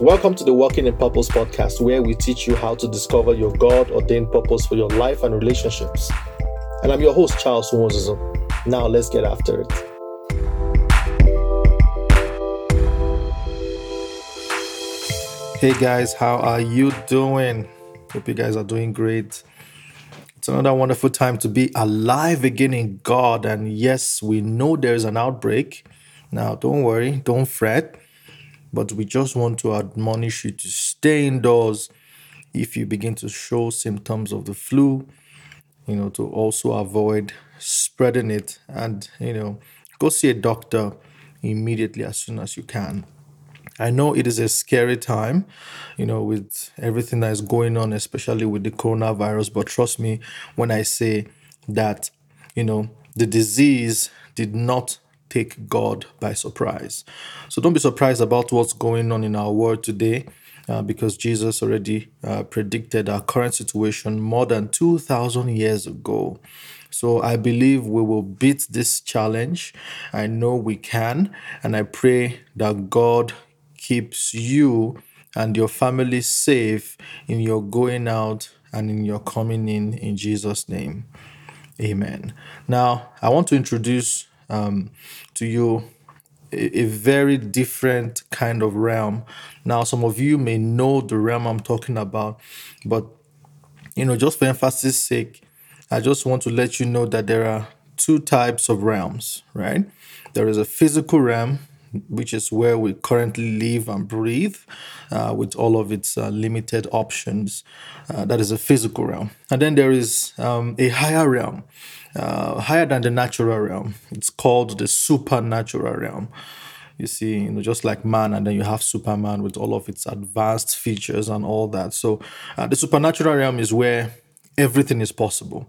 Welcome to the Walking in Purpose podcast, where we teach you how to discover your God ordained purpose for your life and relationships. And I'm your host, Charles Moses. Now, let's get after it. Hey guys, how are you doing? Hope you guys are doing great. It's another wonderful time to be alive again in God. And yes, we know there's an outbreak. Now, don't worry, don't fret but we just want to admonish you to stay indoors if you begin to show symptoms of the flu, you know, to also avoid spreading it and, you know, go see a doctor immediately as soon as you can. I know it is a scary time, you know, with everything that is going on, especially with the coronavirus, but trust me when I say that, you know, the disease did not take God by surprise. So don't be surprised about what's going on in our world today. Uh, because Jesus already uh, predicted our current situation more than 2,000 years ago. So I believe we will beat this challenge. I know we can. And I pray that God keeps you and your family safe in your going out and in your coming in, in Jesus' name. Amen. Now, I want to introduce um, to you a, very different kind of realm. Now, some of you may know the realm I'm talking about, but you know, just for emphasis' sake, I just want to let you know that there are two types of realms, right? There is a physical realm, which is where we currently live and breathe uh, with all of its uh, limited options. Uh, that is a physical realm. And then there is um, a higher realm, uh, higher than the natural realm. It's called the supernatural realm. You see, you know, just like man, and then you have Superman with all of its advanced features and all that. So, uh, the supernatural realm is where everything is possible,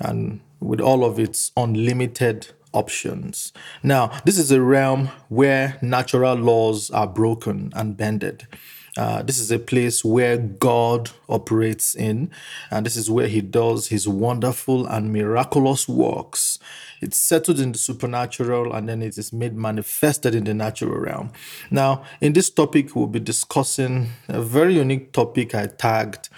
and with all of its unlimited options. Now, this is a realm where natural laws are broken and bended. Uh, this is a place where God operates in, and this is where He does His wonderful and miraculous works. It's settled in the supernatural and then it is made manifested in the natural realm. Now, in this topic, we'll be discussing a very unique topic I tagged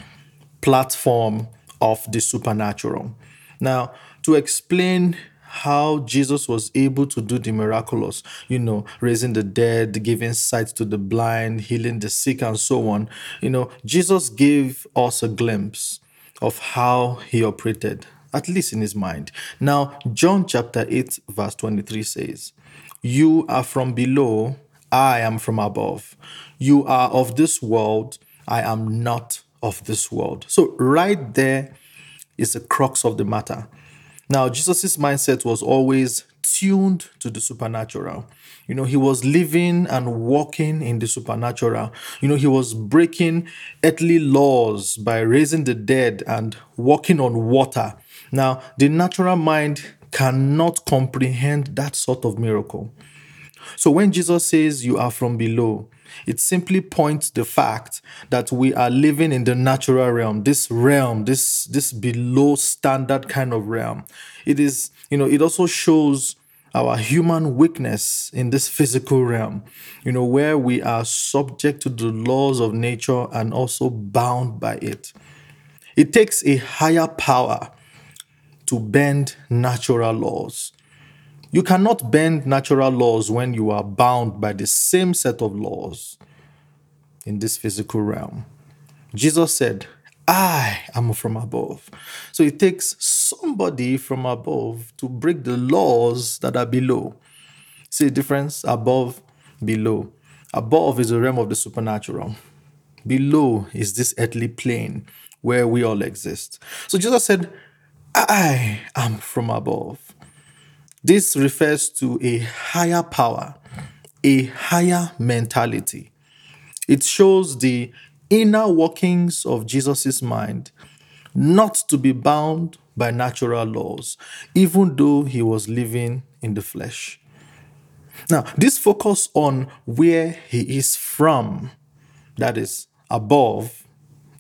Platform of the Supernatural. Now, to explain how Jesus was able to do the miraculous, you know, raising the dead, giving sight to the blind, healing the sick, and so on. You know, Jesus gave us a glimpse of how he operated, at least in his mind. Now, John chapter 8, verse 23 says, You are from below, I am from above. You are of this world, I am not of this world. So, right there is the crux of the matter. Now, Jesus' mindset was always tuned to the supernatural. You know, he was living and walking in the supernatural. You know, he was breaking earthly laws by raising the dead and walking on water. Now, the natural mind cannot comprehend that sort of miracle. So when Jesus says you are from below, it simply points the fact that we are living in the natural realm, this realm, this this below standard kind of realm. It is, you know, it also shows our human weakness in this physical realm, you know, where we are subject to the laws of nature and also bound by it. It takes a higher power to bend natural laws. You cannot bend natural laws when you are bound by the same set of laws in this physical realm. Jesus said, I am from above. So it takes somebody from above to break the laws that are below. See the difference? Above, below. Above is the realm of the supernatural. Below is this earthly plane where we all exist. So Jesus said, I am from above. This refers to a higher power, a higher mentality. It shows the inner workings of Jesus' mind not to be bound by natural laws, even though he was living in the flesh. Now, this focus on where he is from, that is, above,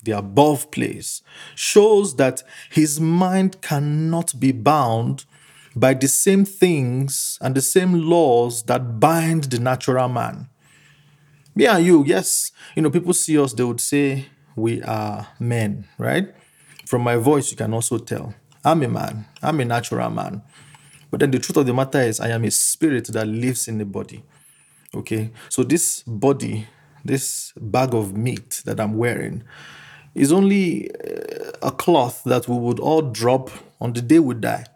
the above place, shows that his mind cannot be bound by the same things and the same laws that bind the natural man. Me and you, yes, you know, people see us, they would say we are men, right? From my voice, you can also tell. I'm a man, I'm a natural man. But then the truth of the matter is, I am a spirit that lives in the body. Okay, so this body, this bag of meat that I'm wearing, is only uh, a cloth that we would all drop on the day we die.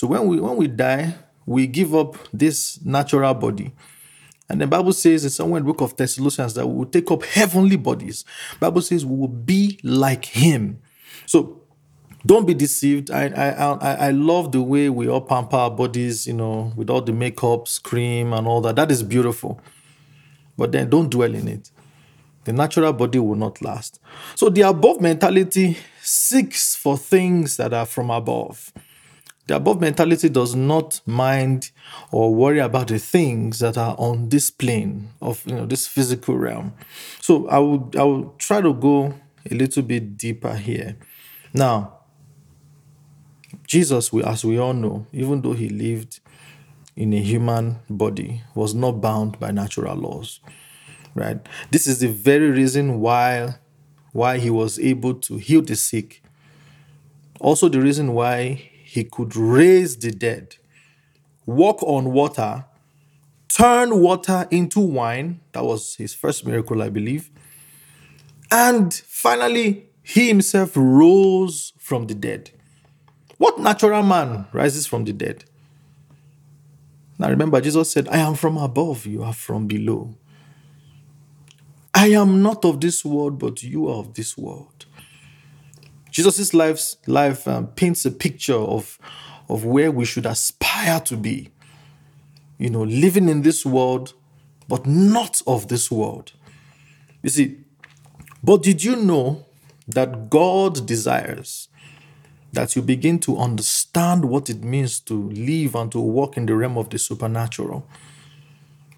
So when we when we die, we give up this natural body. And the Bible says in somewhere in the book of Thessalonians that we will take up heavenly bodies. Bible says we will be like him. So don't be deceived. I I I, I love the way we all pamper our bodies, you know, with all the makeups, cream, and all that. That is beautiful. But then don't dwell in it. The natural body will not last. So the above mentality seeks for things that are from above. The above mentality does not mind or worry about the things that are on this plane of you know this physical realm. So I will I will try to go a little bit deeper here. Now, Jesus, as we all know, even though he lived in a human body, was not bound by natural laws. Right? This is the very reason why why he was able to heal the sick. Also the reason why he could raise the dead, walk on water, turn water into wine. That was his first miracle, I believe. And finally, he himself rose from the dead. What natural man rises from the dead? Now remember, Jesus said, I am from above, you are from below. I am not of this world, but you are of this world. Jesus' life's life um, paints a picture of, of where we should aspire to be. You know, living in this world, but not of this world. You see, but did you know that God desires that you begin to understand what it means to live and to walk in the realm of the supernatural.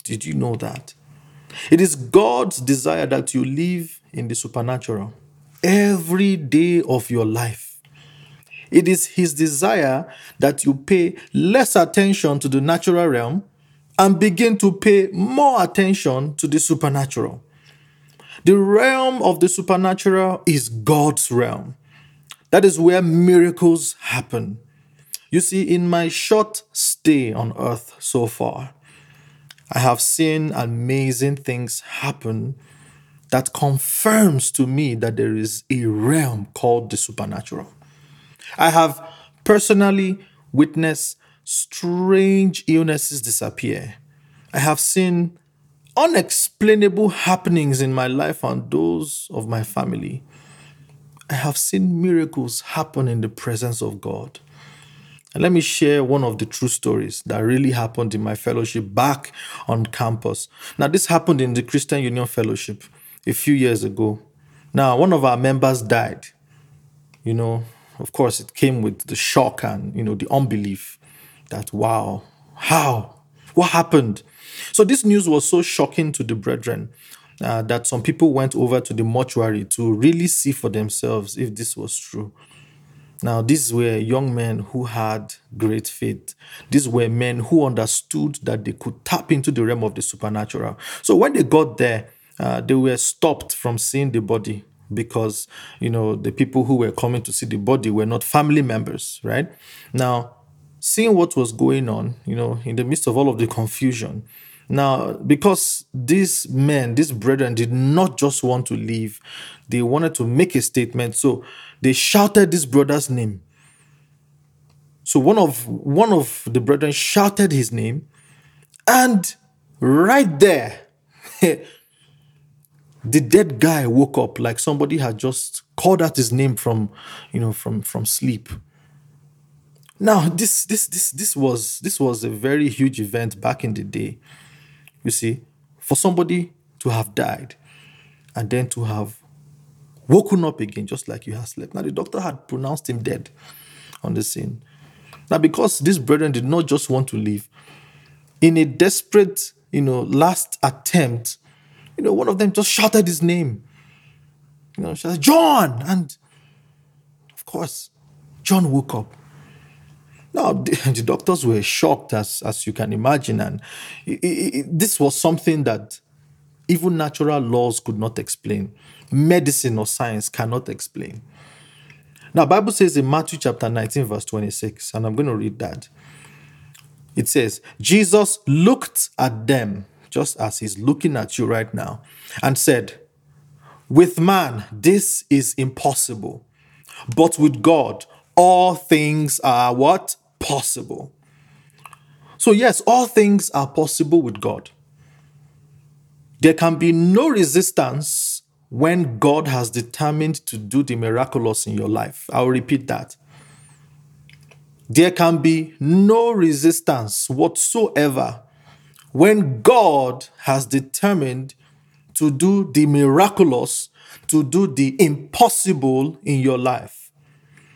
Did you know that? It is God's desire that you live in the supernatural every day of your life. It is His desire that you pay less attention to the natural realm and begin to pay more attention to the supernatural. The realm of the supernatural is God's realm. That is where miracles happen. You see, in my short stay on earth so far, I have seen amazing things happen that confirms to me that there is a realm called the supernatural. I have personally witnessed strange illnesses disappear. I have seen unexplainable happenings in my life and those of my family. I have seen miracles happen in the presence of God. And let me share one of the true stories that really happened in my fellowship back on campus. Now, this happened in the Christian Union Fellowship a few years ago. Now, one of our members died. You know, of course, it came with the shock and, you know, the unbelief that, wow, how? What happened? So, this news was so shocking to the brethren uh, that some people went over to the mortuary to really see for themselves if this was true. Now, these were young men who had great faith. These were men who understood that they could tap into the realm of the supernatural. So when they got there, uh, they were stopped from seeing the body because you know the people who were coming to see the body were not family members, right? Now, seeing what was going on, you know, in the midst of all of the confusion, now, because these men, these brethren, did not just want to leave, they wanted to make a statement. So they shouted this brother's name. So one of one of the brethren shouted his name, and right there, the dead guy woke up like somebody had just called out his name from, you know, from from sleep. Now, this this this this was this was a very huge event back in the day. You see, for somebody to have died and then to have woken up again just like you had slept. Now, the doctor had pronounced him dead on the scene. Now, because these brethren did not just want to leave, in a desperate, you know, last attempt, you know, one of them just shouted his name. You know, shouted, John! And of course, John woke up. Now, the, the, doctors were shocked, as, as you can imagine. And it, it, this was something that even natural laws could not explain. Medicine or science cannot explain. Now, Bible says in Matthew chapter 19, verse 26, and I'm going to read that. It says, Jesus looked at them, just as he's looking at you right now, and said, With man, this is impossible, but with God, all things are what? Possible. So, yes, all things are possible with God. There can be no resistance when God has determined to do the miraculous in your life. I'll repeat that. There can be no resistance whatsoever when God has determined to do the miraculous, to do the impossible in your life.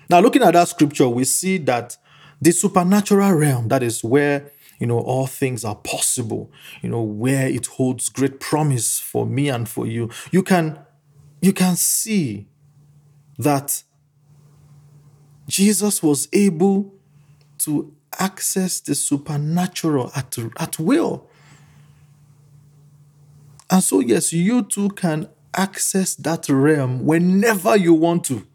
Now, looking at that scripture, we see that the supernatural realm, that is where you know all things are possible you know where it holds great promise for me and for you you can you can see that jesus was able to access the supernatural at, at will and so yes you too can access that realm whenever you want to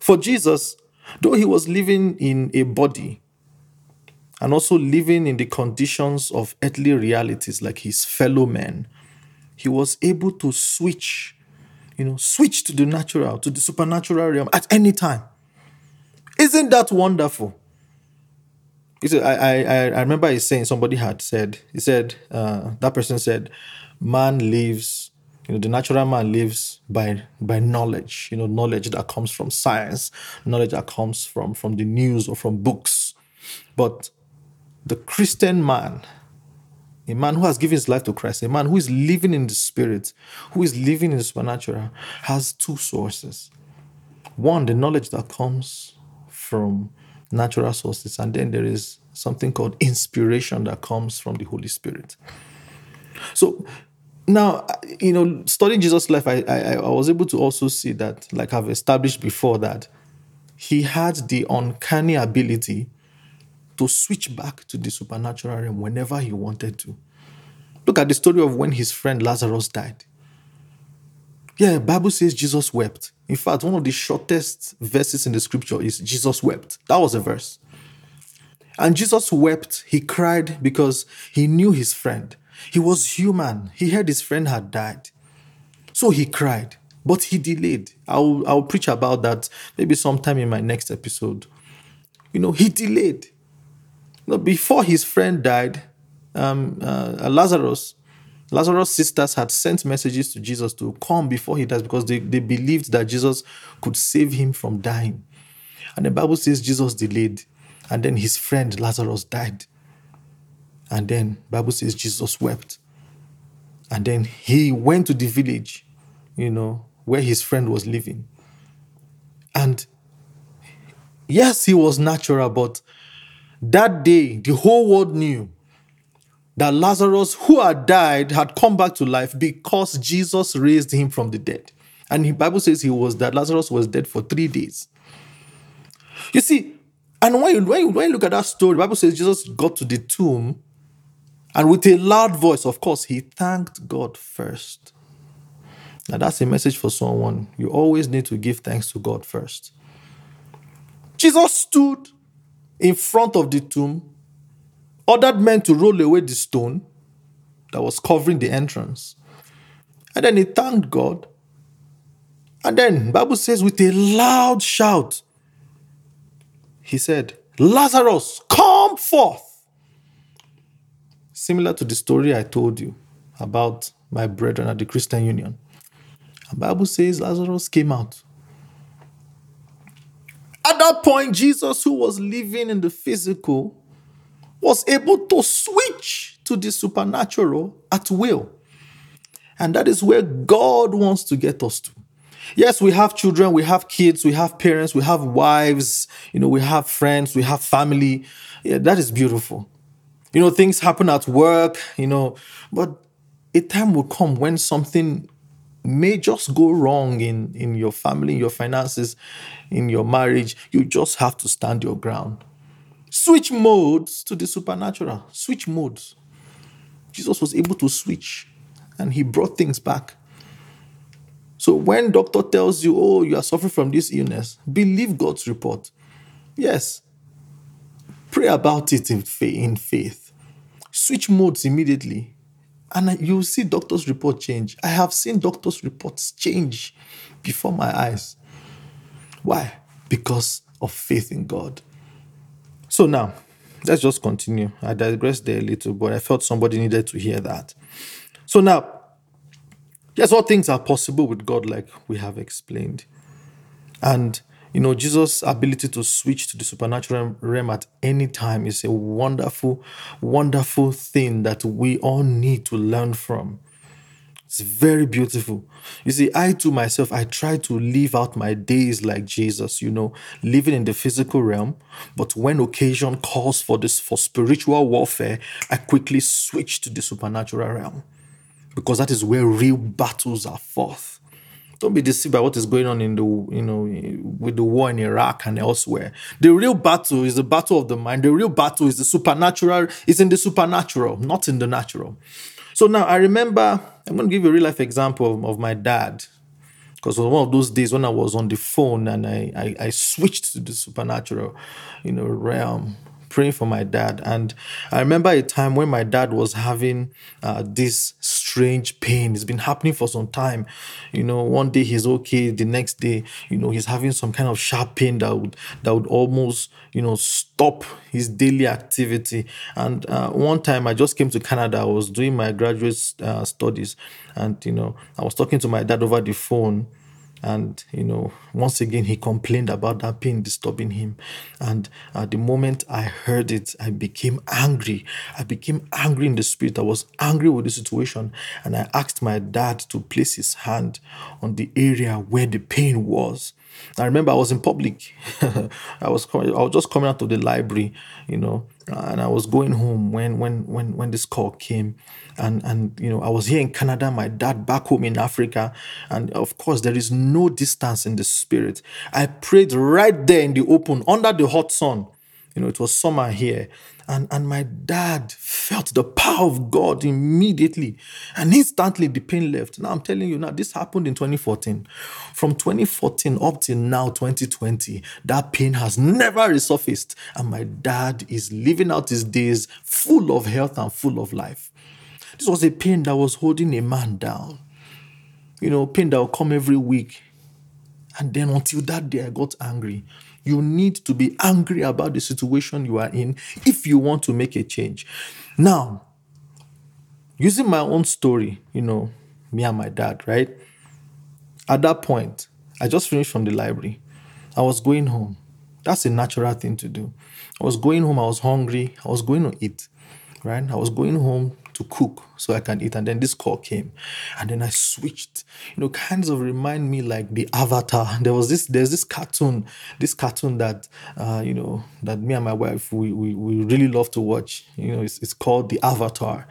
for jesus though he was living in a body and also living in the conditions of earthly realities like his fellow men, he was able to switch, you know, switch to the natural, to the supernatural realm at any time. Isn't that wonderful? I, I, I remember he saying, somebody had said, he said, uh, that person said, man lives, you know, the natural man lives by by knowledge, you know, knowledge that comes from science, knowledge that comes from from the news or from books. But the Christian man, a man who has given his life to Christ, a man who is living in the spirit, who is living in the supernatural, has two sources. One, the knowledge that comes from natural sources, and then there is something called inspiration that comes from the Holy Spirit. So now, you know, studying Jesus' life, I, I, I was able to also see that, like I've established before, that he had the uncanny ability to switch back to the supernatural realm whenever he wanted to. Look at the story of when his friend Lazarus died. Yeah, Bible says Jesus wept. In fact, one of the shortest verses in the scripture is Jesus wept. That was a verse. And Jesus wept, he cried because he knew his friend. He was human. He heard his friend had died. So he cried, but he delayed. I'll, I'll preach about that maybe sometime in my next episode. You know, he delayed before his friend died, um, uh, Lazarus, Lazarus' sisters had sent messages to Jesus to come before he dies because they, they believed that Jesus could save him from dying. And the Bible says Jesus delayed, and then his friend Lazarus died. And then Bible says Jesus wept. And then he went to the village, you know, where his friend was living. And yes, he was natural, but that day, the whole world knew that Lazarus, who had died, had come back to life because Jesus raised him from the dead. And the Bible says he was that Lazarus was dead for three days. You see, and when you, when you, when you look at that story, the Bible says Jesus got to the tomb and with a loud voice, of course, he thanked God first. Now, that's a message for someone. You always need to give thanks to God first. Jesus stood in front of the tomb, ordered men to roll away the stone that was covering the entrance. And then he thanked God. And then Bible says with a loud shout, he said, Lazarus, come forth. Similar to the story I told you about my brethren at the Christian Union. The Bible says Lazarus came out. At that point, Jesus, who was living in the physical, was able to switch to the supernatural at will. And that is where God wants to get us to. Yes, we have children, we have kids, we have parents, we have wives, you know, we have friends, we have family. Yeah, that is beautiful. You know, things happen at work, you know, but a time will come when something may just go wrong in, in your family, in your finances, in your marriage. You just have to stand your ground. Switch modes to the supernatural. Switch modes. Jesus was able to switch and he brought things back. So when doctor tells you, "Oh, you are suffering from this illness," believe God's report. Yes. Pray about it in faith. Switch modes immediately. And you'll see doctor's report change. I have seen doctor's reports change before my eyes. Why? Because of faith in God. So now, let's just continue. I digressed there a little, but I felt somebody needed to hear that. So now, yes, all things are possible with God, like we have explained. And you know, Jesus' ability to switch to the supernatural realm at any time is a wonderful, wonderful thing that we all need to learn from. It's very beautiful. You see, I to myself, I try to live out my days like Jesus, you know, living in the physical realm. But when occasion calls for this for spiritual warfare, I quickly switch to the supernatural realm. Because that is where real battles are fought. Don't be deceived by what is going on in the you know with the war in Iraq and elsewhere. The real battle is the battle of the mind. The real battle is the supernatural. Is in the supernatural, not in the natural. So now I remember. I'm going to give you a real life example of, my dad because it was one of those days when I was on the phone and I, I, I switched to the supernatural, you know, realm praying for my dad. And I remember a time when my dad was having uh, this strange pain. It's been happening for some time. You know, one day he's okay, the next day, you know, he's having some kind of sharp pain that would that would almost, you know, stop his daily activity. And uh, one time I just came to Canada. I was doing my graduate uh, studies, and you know, I was talking to my dad over the phone and, you know, once again, he complained about that pain disturbing him. And at the moment I heard it, I became angry. I became angry in the spirit. I was angry with the situation. And I asked my dad to place his hand on the area where the pain was. I remember I was in public. I was I was just coming out of the library, you know, and I was going home when when when when this call came, and and you know I was here in Canada, my dad back home in Africa, and of course there is no distance in the spirit. I prayed right there in the open under the hot sun. You know, it was summer here. And, and my dad felt the power of God immediately. And instantly the pain left. Now I'm telling you now, this happened in 2014. From 2014 up till now, 2020, that pain has never resurfaced. And my dad is living out his days full of health and full of life. This was a pain that was holding a man down. You know, pain that will come every week. And then until that day, I got angry. You need to be angry about the situation you are in if you want to make a change. Now, using my own story, you know, me and my dad, right? At that point, I just finished from the library. I was going home. That's a natural thing to do. I was going home, I was hungry, I was going to eat, right? I was going home to cook so I can eat. And then this call came. And then I switched. You know, kinds of remind me like the avatar. There was this, there's this cartoon, this cartoon that uh, you know, that me and my wife we we, we really love to watch. You know, it's, it's called the Avatar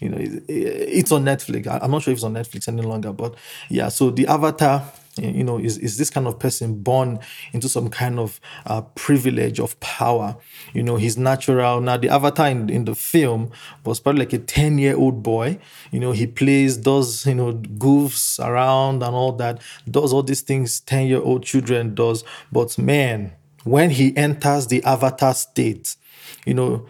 you know it's on netflix i'm not sure if it's on netflix any longer but yeah so the avatar you know, is, is this kind of person born into some kind of uh, privilege of power? You know, he's natural. Now, the avatar in, in the film was probably like a 10 year old boy. You know, he plays, does, you know, goofs around and all that, does all these things 10 year old children does. But man, when he enters the avatar state, you know,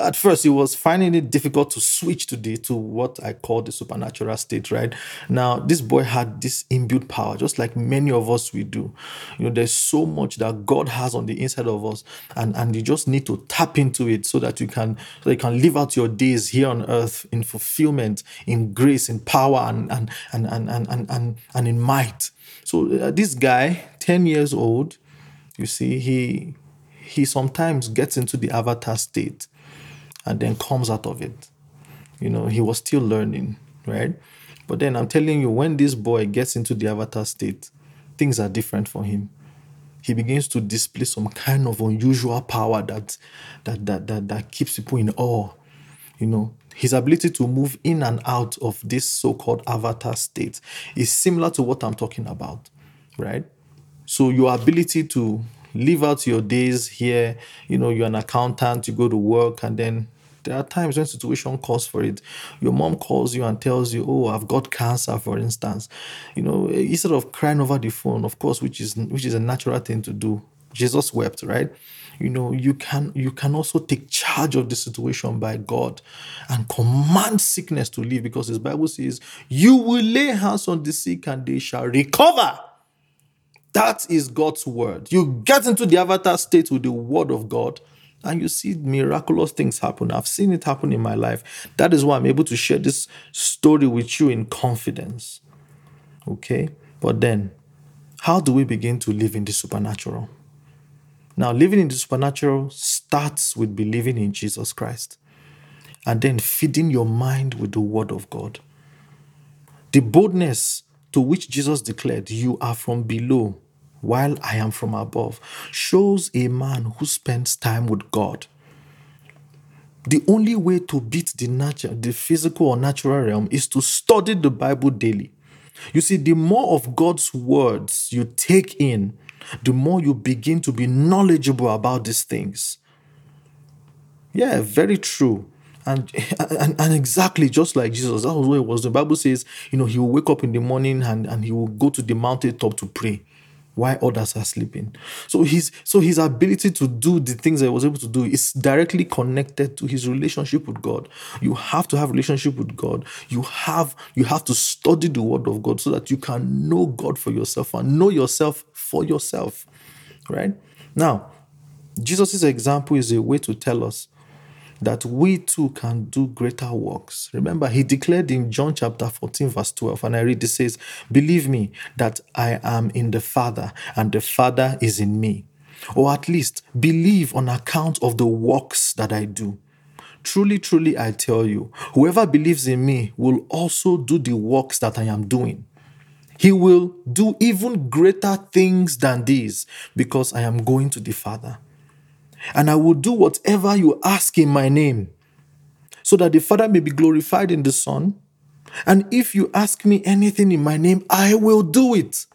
at first he was finding it difficult to switch to the to what I call the supernatural state. Right now, this boy had this inbuilt power, just like many of us we do. You know, there's so much that God has on the inside of us, and and you just need to tap into it so that you can so you can live out your days here on earth in fulfillment, in grace, in power, and and and and and and, and, and in might. So uh, this guy, ten years old, you see, he he sometimes gets into the avatar state and then comes out of it. You know, he was still learning, right? But then I'm telling you, when this boy gets into the avatar state, things are different for him. He begins to display some kind of unusual power that that that that, that keeps people in awe. You know, his ability to move in and out of this so-called avatar state is similar to what I'm talking about, right? So your ability to live out your days here. You know, you're an accountant, you go to work, and then There are times when situation calls for it. Your mom calls you and tells you, "Oh, I've got cancer," for instance. You know, instead of crying over the phone, of course, which is which is a natural thing to do. Jesus wept, right? You know, you can you can also take charge of the situation by God and command sickness to leave because his Bible says, "You will lay hands on the sick and they shall recover." That is God's word. You get into the avatar state with the word of God and you see miraculous things happen. I've seen it happen in my life. That is why I'm able to share this story with you in confidence. Okay? But then, how do we begin to live in the supernatural? Now, living in the supernatural starts with believing in Jesus Christ and then feeding your mind with the word of God. The boldness to which Jesus declared, You are from below, while I am from above, shows a man who spends time with God. The only way to beat the natural, the physical or natural realm is to study the Bible daily. You see, the more of God's words you take in, the more you begin to be knowledgeable about these things. Yeah, very true. And, and and exactly just like Jesus, that was what it was. The Bible says, you know, he will wake up in the morning and, and he will go to the mountaintop to pray while others are sleeping. So his so his ability to do the things that he was able to do is directly connected to his relationship with God. You have to have relationship with God. You have you have to study the word of God so that you can know God for yourself and know yourself for yourself. Right? Now, Jesus' example is a way to tell us that we too can do greater works. Remember, he declared in John chapter 14, verse 12, and I read this says, Believe me that I am in the Father, and the Father is in me. Or at least believe on account of the works that I do. Truly, truly, I tell you, whoever believes in me will also do the works that I am doing. He will do even greater things than these because I am going to the Father and I will do whatever you ask in my name, so that the Father may be glorified in the Son. And if you ask me anything in my name, I will do it.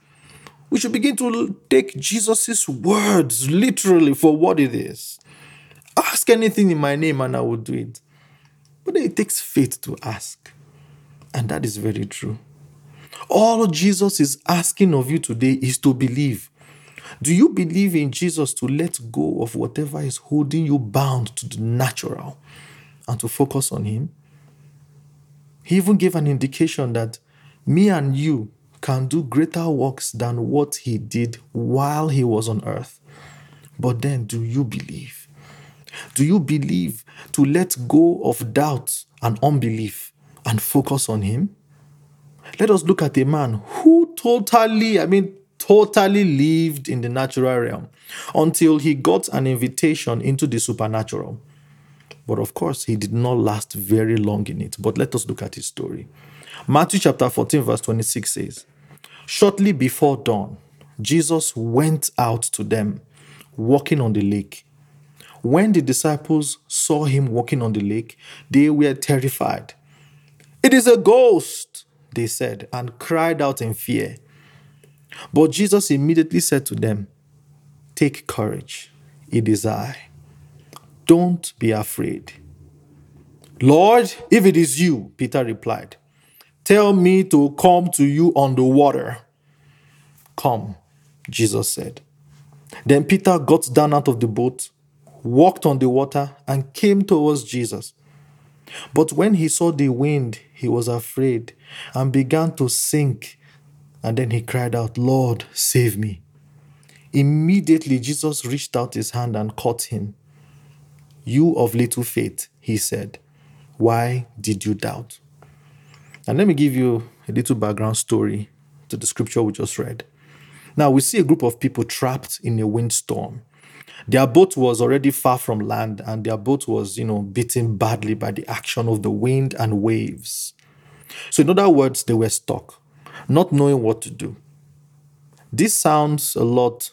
We should begin to take Jesus' words literally for what it is. Ask anything in my name and I will do it. But it takes faith to ask. And that is very true. All Jesus is asking of you today is to believe. Do you believe in Jesus to let go of whatever is holding you bound to the natural and to focus on Him? He even gave an indication that me and you can do greater works than what He did while He was on earth. But then, do you believe? Do you believe to let go of doubt and unbelief and focus on Him? Let us look at a man who totally, I mean, totally lived in the natural realm until he got an invitation into the supernatural. But of course, he did not last very long in it. But let us look at his story. Matthew chapter 14, verse 26 says, Shortly before dawn, Jesus went out to them, walking on the lake. When the disciples saw him walking on the lake, they were terrified. It is a ghost, they said, and cried out in fear. But Jesus immediately said to them, Take courage, it is I. Don't be afraid. Lord, if it is you, Peter replied, tell me to come to you on the water. Come, Jesus said. Then Peter got down out of the boat, walked on the water, and came towards Jesus. But when he saw the wind, he was afraid and began to sink and then he cried out, Lord, save me. Immediately, Jesus reached out his hand and caught him. You of little faith, he said, why did you doubt? And let me give you a little background story to the scripture we just read. Now, we see a group of people trapped in a windstorm. Their boat was already far from land, and their boat was, you know, beaten badly by the action of the wind and waves. So, in other words, they were stuck not knowing what to do. This sounds a lot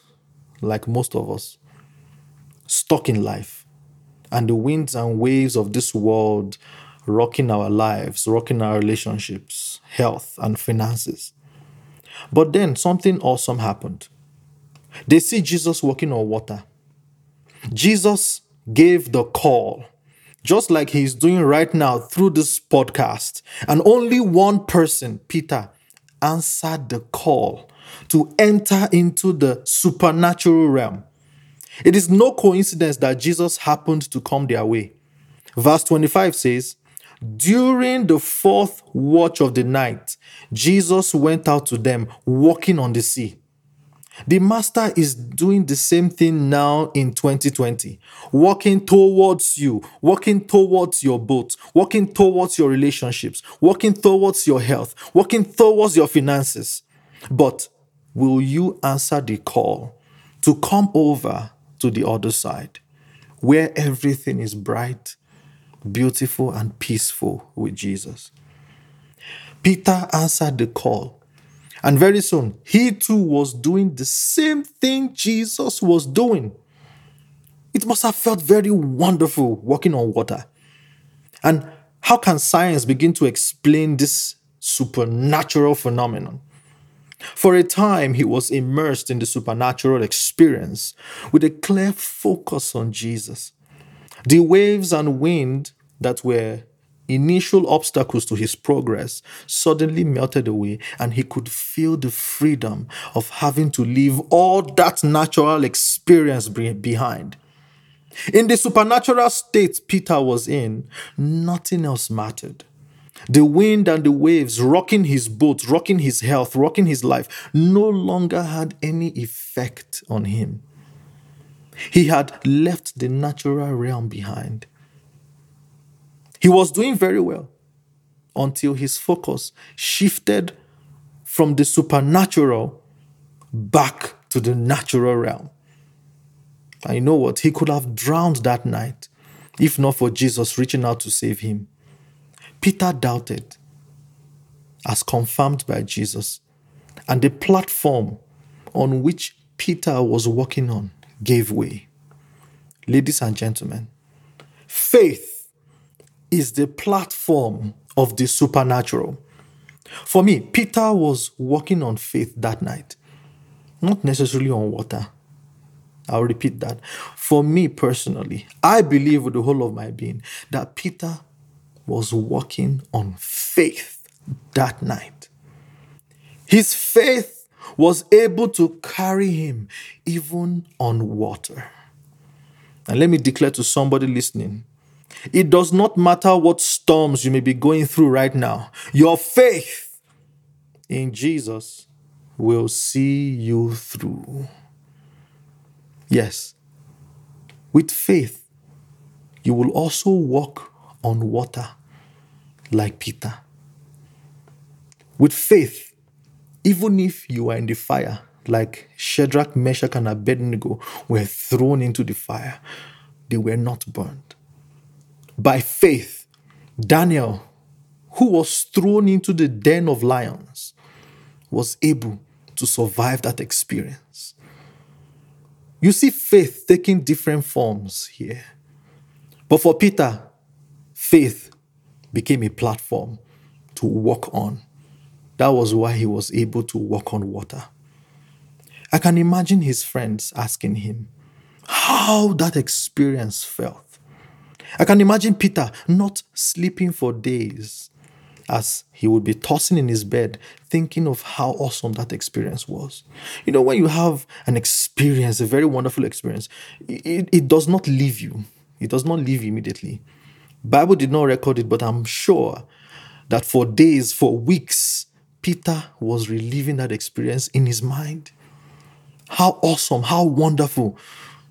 like most of us, stuck in life, and the winds and waves of this world rocking our lives, rocking our relationships, health, and finances. But then something awesome happened. They see Jesus walking on water. Jesus gave the call. just like he's doing right now through this podcast. And only one person, Peter, answered the call to enter into the supernatural realm. It is no coincidence that Jesus happened to come their way. Verse 25 says, During the fourth watch of the night, Jesus went out to them walking on the sea. The master is doing the same thing now in 2020, walking towards you, walking towards your boat, walking towards your relationships, walking towards your health, walking towards your finances. But will you answer the call to come over to the other side where everything is bright, beautiful, and peaceful with Jesus? Peter answered the call and very soon, he too was doing the same thing Jesus was doing. It must have felt very wonderful walking on water. And how can science begin to explain this supernatural phenomenon? For a time, he was immersed in the supernatural experience with a clear focus on Jesus. The waves and wind that were initial obstacles to his progress suddenly melted away, and he could feel the freedom of having to leave all that natural experience behind. In the supernatural state Peter was in, nothing else mattered. The wind and the waves rocking his boat, rocking his health, rocking his life, no longer had any effect on him. He had left the natural realm behind. He was doing very well until his focus shifted from the supernatural back to the natural realm. And you know what? He could have drowned that night if not for Jesus reaching out to save him. Peter doubted, as confirmed by Jesus, and the platform on which Peter was walking on gave way. Ladies and gentlemen, faith is the platform of the supernatural. For me, Peter was walking on faith that night, not necessarily on water. I'll repeat that. For me personally, I believe with the whole of my being that Peter was walking on faith that night. His faith was able to carry him even on water. And let me declare to somebody listening it does not matter what storms you may be going through right now, your faith in Jesus will see you through. Yes, with faith, you will also walk on water like Peter. With faith, even if you are in the fire, like Shadrach, Meshach, and Abednego were thrown into the fire, they were not burned. By faith, Daniel, who was thrown into the den of lions, was able to survive that experience. You see faith taking different forms here. But for Peter, faith became a platform to walk on. That was why he was able to walk on water. I can imagine his friends asking him how that experience felt. I can imagine Peter not sleeping for days as he would be tossing in his bed, thinking of how awesome that experience was. You know, when you have an experience, a very wonderful experience, it, it does not leave you. It does not leave immediately. Bible did not record it, but I'm sure that for days, for weeks, Peter was reliving that experience in his mind. How awesome, how wonderful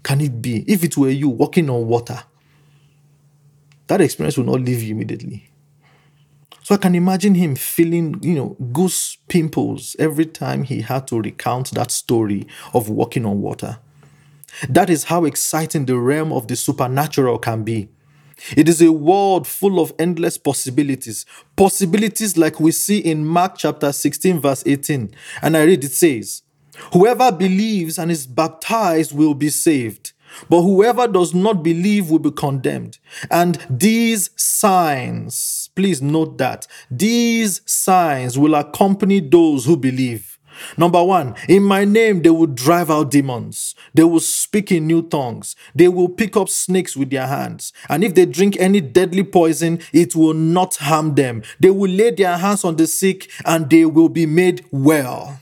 can it be if it were you walking on water? That experience will not leave you immediately. So I can imagine him feeling, you know, goose pimples every time he had to recount that story of walking on water. That is how exciting the realm of the supernatural can be. It is a world full of endless possibilities. Possibilities like we see in Mark chapter 16, verse 18. And I read it says, Whoever believes and is baptized will be saved but whoever does not believe will be condemned. And these signs, please note that, these signs will accompany those who believe. Number one, in my name, they will drive out demons. They will speak in new tongues. They will pick up snakes with their hands. And if they drink any deadly poison, it will not harm them. They will lay their hands on the sick and they will be made well.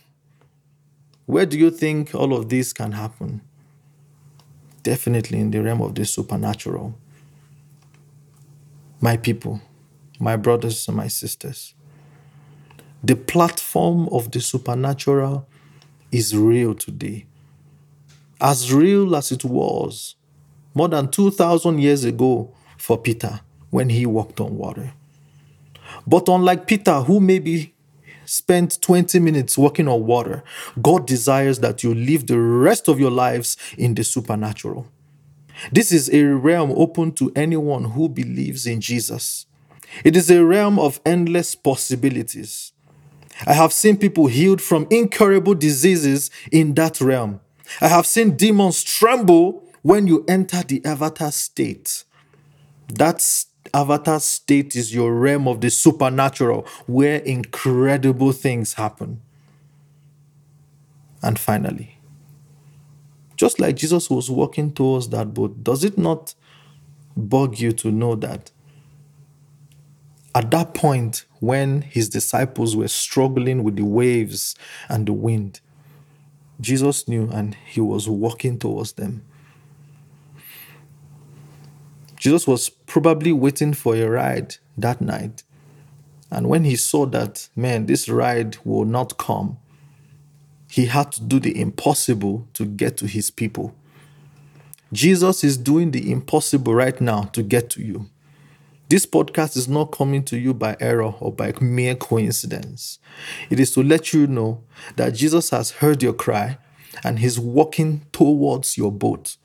Where do you think all of this can happen? Definitely in the realm of the supernatural. My people, my brothers and my sisters the platform of the supernatural is real today. As real as it was more than 2,000 years ago for Peter when he walked on water. But unlike Peter, who maybe spent 20 minutes walking on water, God desires that you live the rest of your lives in the supernatural. This is a realm open to anyone who believes in Jesus. It is a realm of endless possibilities. I have seen people healed from incurable diseases in that realm. I have seen demons tremble when you enter the avatar state. That avatar state is your realm of the supernatural where incredible things happen. And finally, just like Jesus was walking towards that boat, does it not bug you to know that at that point, when his disciples were struggling with the waves and the wind, Jesus knew and he was walking towards them. Jesus was probably waiting for a ride that night. And when he saw that, man, this ride will not come, he had to do the impossible to get to his people. Jesus is doing the impossible right now to get to you. This podcast is not coming to you by error or by mere coincidence. It is to let you know that Jesus has heard your cry and he's walking towards your boat.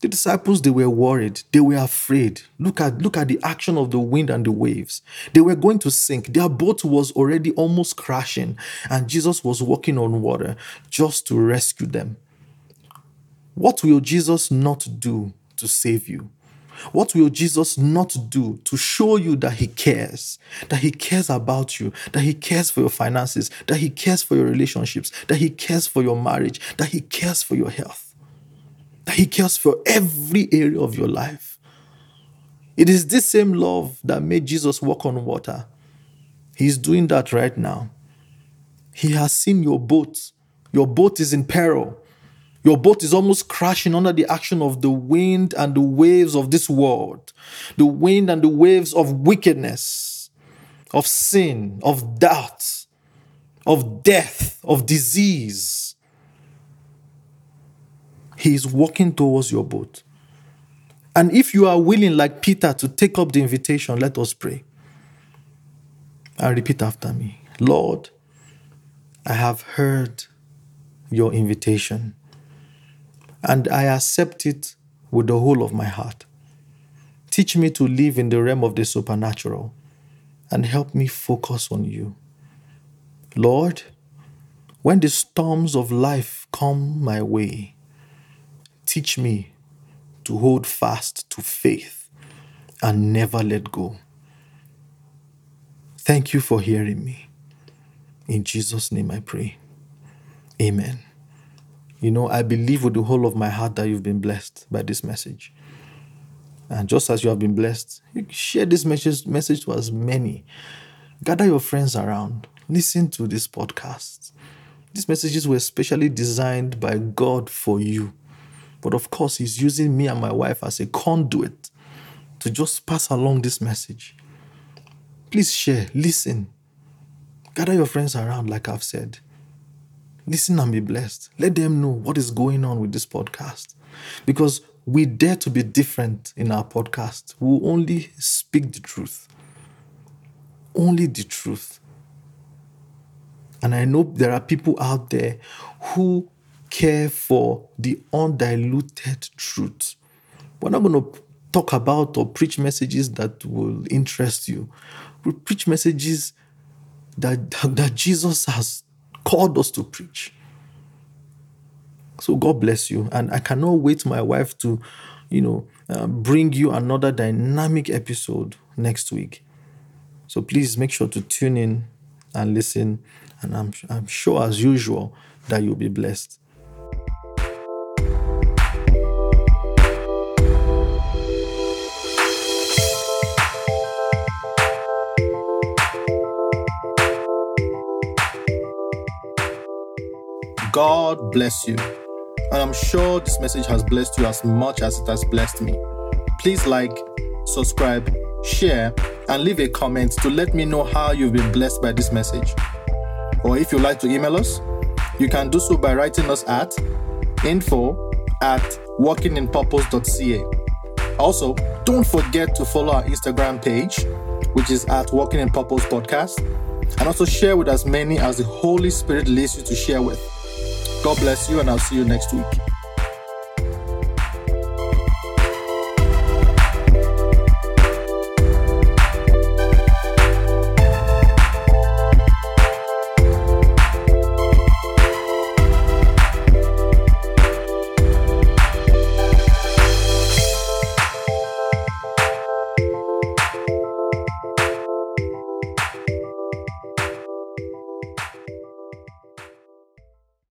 The disciples they were worried, they were afraid. Look at look at the action of the wind and the waves. They were going to sink. Their boat was already almost crashing and Jesus was walking on water just to rescue them. What will Jesus not do to save you? What will Jesus not do to show you that He cares? That He cares about you, that He cares for your finances, that He cares for your relationships, that He cares for your marriage, that He cares for your health, that He cares for every area of your life. It is this same love that made Jesus walk on water. He's doing that right now. He has seen your boat. Your boat is in peril. Your boat is almost crashing under the action of the wind and the waves of this world, the wind and the waves of wickedness, of sin, of doubt, of death, of disease. He is walking towards your boat. And if you are willing, like Peter, to take up the invitation, let us pray. And repeat after me Lord, I have heard your invitation and I accept it with the whole of my heart. Teach me to live in the realm of the supernatural and help me focus on you. Lord, when the storms of life come my way, teach me to hold fast to faith and never let go. Thank you for hearing me. In Jesus' name I pray. Amen. You know, I believe with the whole of my heart that you've been blessed by this message. And just as you have been blessed, you share this message, message to as many. Gather your friends around. Listen to this podcast. These messages were specially designed by God for you. But of course, He's using me and my wife as a conduit to just pass along this message. Please share, listen. Gather your friends around, like I've said. Listen and be blessed. Let them know what is going on with this podcast. Because we dare to be different in our podcast. We only speak the truth. Only the truth. And I know there are people out there who care for the undiluted truth. We're not going to talk about or preach messages that will interest you. We preach messages that, that Jesus has called us to preach. So God bless you. And I cannot wait my wife to, you know, uh, bring you another dynamic episode next week. So please make sure to tune in and listen And I'm, I'm sure, as usual, that you'll be blessed. God bless you. And I'm sure this message has blessed you as much as it has blessed me. Please like, subscribe, share, and leave a comment to let me know how you've been blessed by this message. Or if you'd like to email us, you can do so by writing us at info at walkinginpurpose.ca. Also, don't forget to follow our Instagram page, which is at Walking in Purpose Podcast, and also share with as many as the Holy Spirit leads you to share with. God bless you, and I'll see you next week.